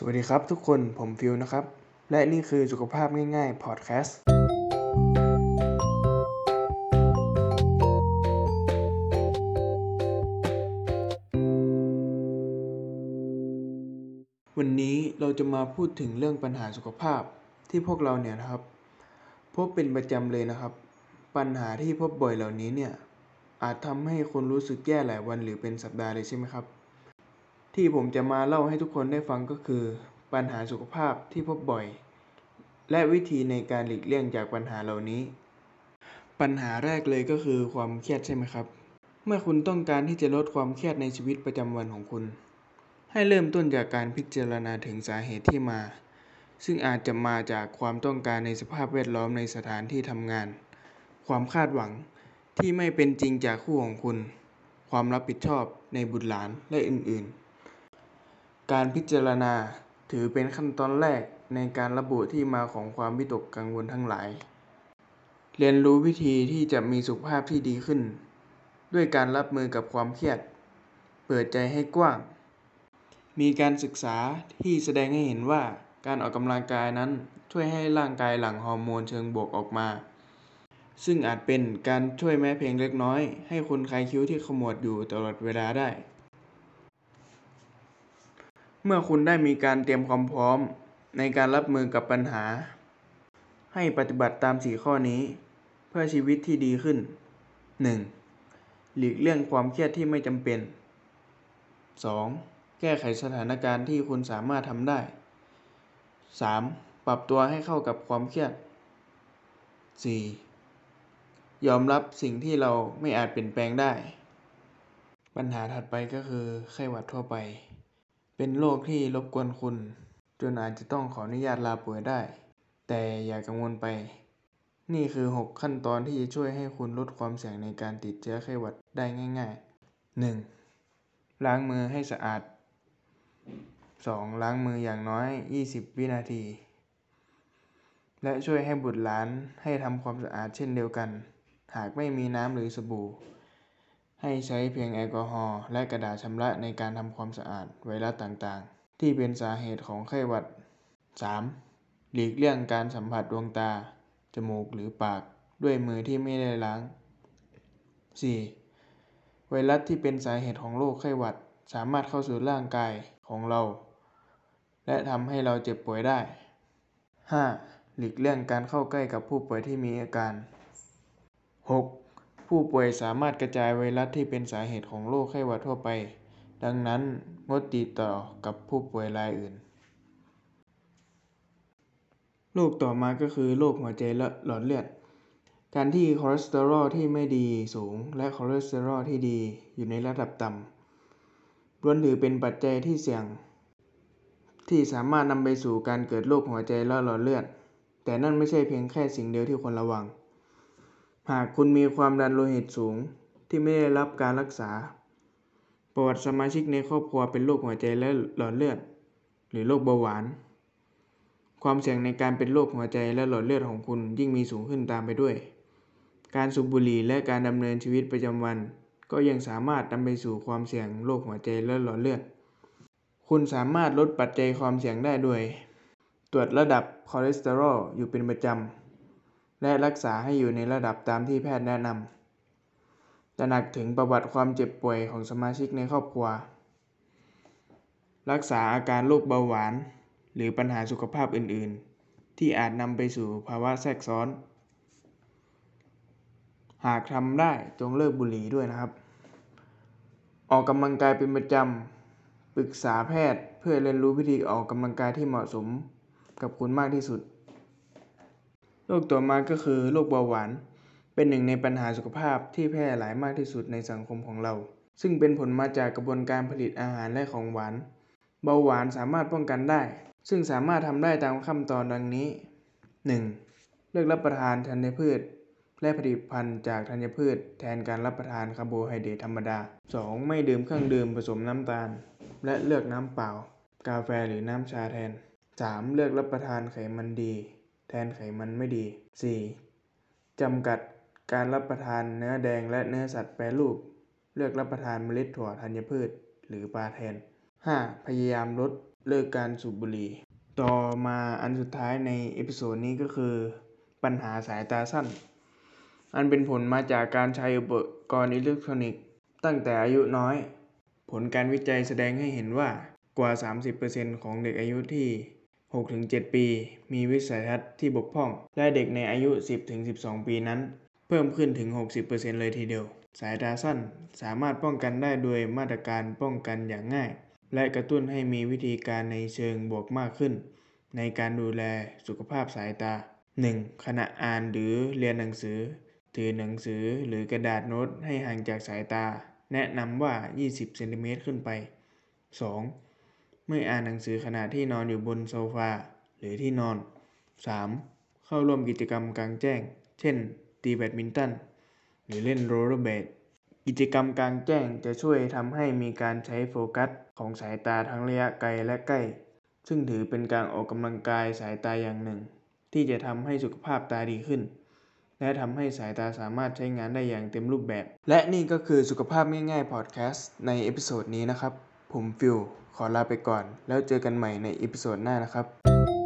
สวัสดีครับทุกคนผมฟิวนะครับ และนี่คือสุขภาพง่ายๆพอดแคสต์วันนี้เราจะมาพูดถึงเรื่องปัญหาสุขภาพที่พวกเราเนี่ยนะครับ พบเป็นประจำเลยนะครับ ปัญหาที่พบบ่อยเหล่านี้เนี่ยอาจทำให้คุณรู้สึกแย่หลายวันหรือเป็นสัปดาห์เลยใช่ไหมครับ ที่ผมจะมาเล่าให้ทุกคนได้ฟังก็คือ ปัญหาสุขภาพที่พบบ่อย และวิธีในการหลีกเลี่ยงจากปัญหาเหล่านี้ ปัญหาแรกเลยก็คือความเครียดใช่ไหมครับ เมื่อคุณต้องการที่จะลดความเครียดในชีวิตประจำวันของคุณ ให้เริ่มต้นจากการพิจารณาถึงสาเหตุที่มา ซึ่งอาจจะมาจากความต้องการในสภาพแวดล้อมในสถานที่ทำงาน ความคาดหวังที่ไม่เป็นจริงจากคู่ของคุณ ความรับผิดชอบในบุตรหลานและอื่นๆ การพิจารณา ถือเป็นขั้นตอนแรกในการระบุที่มาของความวิตกกังวลทั้งหลาย เรียนรู้วิธีที่จะมีสุขภาพที่ดีขึ้น ด้วยการรับมือกับความเครียด เปิดใจให้กว้าง มีการศึกษาที่แสดงให้เห็นว่าการออกกำลังกายนั้นช่วยให้ร่างกายหลั่งฮอร์โมนเชิงบวกออกมา ซึ่งอาจเป็นการช่วยแม้เพียงเล็กน้อย ให้คุณคลายคิ้วที่ขมวดอยู่ตลอดเวลาได้ เมื่อคุณได้มีการเตรียมความพร้อมในการรับมือกับปัญหา ให้ปฏิบัติตามสีข้อนี้ เพื่อชีวิตที่ดีขึ้น 1. หลีกเลี่ยงความเครียดที่ไม่จำเป็น 2. แก้ไขสถานการณ์ที่คุณสามารถทำได้ 3. ปรับตัวให้เข้ากับความเครียด 4. ยอมรับสิ่งที่เราไม่อาจเปลี่ยนแปลงได้ ปัญหาถัดไปก็คือไข้หวัดทั่วไป เป็นโรคที่รบกวนคุณจนอาจจะต้องขออนุญาตลาป่วยได้ แต่อย่ากังวลไป นี่คือ 6 ขั้นตอนที่จะช่วยให้คุณลดความเสี่ยงในการติดเชื้อไข้หวัดได้ง่าย ๆ 1. ล้างมือให้สะอาด 2. ล้างมืออย่างน้อย 20 วินาที และช่วยให้บุตรหลานให้ทำความสะอาดเช่นเดียวกัน หากไม่มีน้ำหรือสบู่ ให้ใช้เพียงแอลกอฮอล์และกระดาษชำระในการทำความสะอาดไวรัสต่างๆ ที่เป็นสาเหตุของไข้หวัด 3. หลีกเลี่ยงการสัมผัสดวงตา จมูกหรือปากด้วยมือที่ไม่ได้ล้าง 4. ไวรัสที่เป็นสาเหตุของโรคไข้หวัดสามารถเข้าสู่ร่างกายของเรา และทำให้เราเจ็บป่วยได้ 5. หลีกเลี่ยงการเข้าใกล้กับผู้ป่วยที่มีอาการ 6. ผู้ป่วยสามารถกระจายไวรัสที่เป็นสาเหตุของโรคไข้หวัดทั่วไป ดังนั้น งดติดต่อกับผู้ป่วยรายอื่น โรคต่อมาก็คือโรคหัวใจและหลอดเลือด การที่คอเลสเตอรอลที่ไม่ดีสูง และคอเลสเตอรอลที่ดีอยู่ในระดับต่ำล้วนถือเป็นปัจจัยที่เสี่ยง ที่สามารถนำไปสู่การเกิดโรคหัวใจและหลอดเลือด แต่นั่นไม่ใช่เพียงแค่สิ่งเดียวที่ควรระวัง หากคุณมีความดันโลหิตสูงที่ไม่ได้รับการรักษา ประวัติสมาชิกในครอบครัวเป็นโรคหัวใจและหลอดเลือด หรือโรคเบาหวาน ความเสี่ยงในการเป็นโรคหัวใจและหลอดเลือดของคุณยิ่งมีสูงขึ้นตามไปด้วย การสูบบุหรี่และการดำเนินชีวิตประจำวัน ก็ยังสามารถนำไปสู่ความเสี่ยงโรคหัวใจและหลอดเลือด คุณสามารถลดปัจจัยความเสี่ยงได้ด้วย ตรวจระดับคอเลสเตอรอลอยู่เป็นประจำ และรักษาให้อยู่ในระดับตามที่แพทย์แนะนำตระหนักถึงประวัติความเจ็บป่วยของสมาชิกในครอบครัว รักษาอาการโรคเบาหวาน หรือปัญหาสุขภาพอื่น ๆ ที่อาจนำไปสู่ภาวะแทรกซ้อน หากทำได้จงเลิกบุหรี่ด้วยนะครับ ออกกำลังกายเป็นประจำปรึกษาแพทย์เพื่อเรียนรู้วิธีออกกำลังกายที่เหมาะสมกับคุณมากที่สุด โรคต่อมาก็คือโรคเบาหวาน เป็นหนึ่งในปัญหาสุขภาพที่แพร่หลายมากที่สุดในสังคมของเรา ซึ่งเป็นผลมาจากกระบวนการผลิตอาหารและของหวาน เบาหวานสามารถป้องกันได้ ซึ่งสามารถทำได้ตามขั้นตอนดังนี้ 1. เลือกรับประทานธัญพืช และผลิตภัณฑ์จากธัญพืช แทนการรับประทานคาร์โบไฮเดรตธรรมดา 2. ไม่ดื่มเครื่องดื่มผสมน้ำตาล และเลือกน้ำเปล่า กาแฟหรือน้ำชาแทน 3. เลือกรับประทานไขมันดี แทนไขมันไม่ดี 4. จำกัดการรับประทานเนื้อแดงและเนื้อสัตว์แปรรูป เลือกรับประทานเมล็ดถั่วธัญพืช หรือปลาแทน 5. พยายามลดเลิกการสูบบุหรี่ ต่อมาอันสุดท้ายใน episode นี้ก็คือ ปัญหาสายตาสั้น อันเป็นผลมาจากการใช้อุปกรณ์อิเล็กทรอนิกส์ ตั้งแต่อายุน้อย ผลการวิจัยแสดงให้เห็นว่ากว่า 30%ของเด็กอายุที่ 6-7 ปี มีวิสัยทัศน์ที่บกพร่อง และเด็กในอายุ 10-12 ปีนั้น เพิ่มขึ้นถึง 60%เลยทีเดียว สายตาสั้นสามารถป้องกันได้โดยมาตรการป้องกันอย่างง่าย และกระตุ้นให้มีวิธีการในเชิงบวกมากขึ้น ในการดูแลสุขภาพสายตา 1. ขณะอ่านหรือเรียนหนังสือ ถือหนังสือหรือกระดาษโน้ตให้ห่างจากสายตา แนะนำว่า 20 เซนติเมตรขึ้นไป 2. เมื่ออ่านหนังสือขณะที่นอนอยู่บนโซฟาหรือที่นอน 3. เข้าร่วมกิจกรรมกลางแจ้ง เช่น ตีแบดมินตัน หรือเล่นโรลเลอร์เบดกิจกรรมกลางแจ้งจะช่วยทำให้มีการใช้โฟกัสของสายตาทั้งระยะไกลและใกล้ ซึ่งถือเป็นการออกกำลังกายสายตาอย่างหนึ่ง ที่จะทำให้สุขภาพตาดีขึ้น และทำให้สายตาสามารถใช้งานได้อย่างเต็มรูปแบบ และนี่ก็คือสุขภาพง่ายๆพอดแคสต์ใน episode นี้นะครับ ผมฟิล ขอลาไปก่อน แล้วเจอกันใหม่ใน episode หน้านะครับ